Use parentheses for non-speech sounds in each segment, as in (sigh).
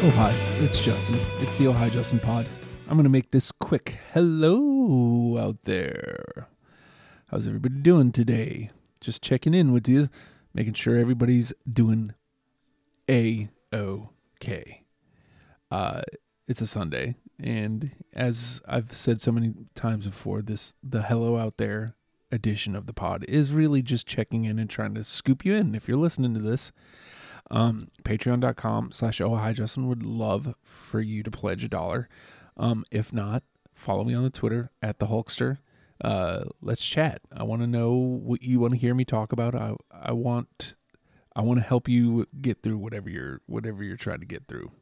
Oh, hi, it's Justin. It's the Oh, hi, Justin pod. I'm going to make this quick. Hello out there. How's everybody doing today? Just checking in with you, making sure everybody's doing A OK. Uh, it's a Sunday, and as I've said so many times before, this the hello out there edition of the pod is really just checking in and trying to scoop you in if you're listening to this. Um, Patreon.com slash oh hi Justin would love for you to pledge a dollar. Um, if not, follow me on the Twitter at the Hulkster. Uh, let's chat. I want to know what you want to hear me talk about. I I want I want to help you get through whatever you're whatever you're trying to get through.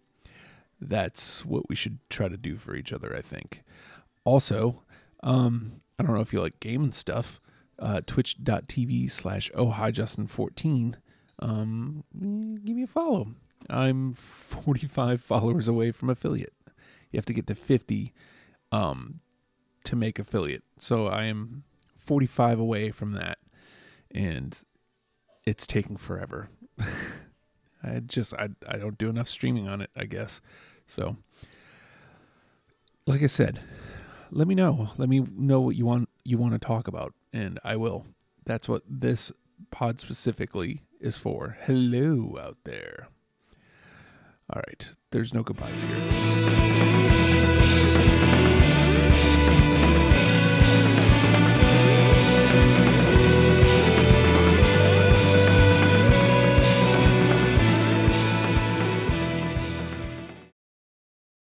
That's what we should try to do for each other. I think. Also, um, I don't know if you like gaming stuff. Uh, Twitch.tv slash oh hi Justin 14 um, give me a follow. I'm 45 (laughs) followers away from affiliate. You have to get to 50 um, to make affiliate. So I am 45 away from that, and it's taking forever. (laughs) I just I I don't do enough streaming on it, I guess. So, like I said, let me know. Let me know what you want you want to talk about, and I will. That's what this pod specifically is for. Hello out there. All right, there's no goodbyes here.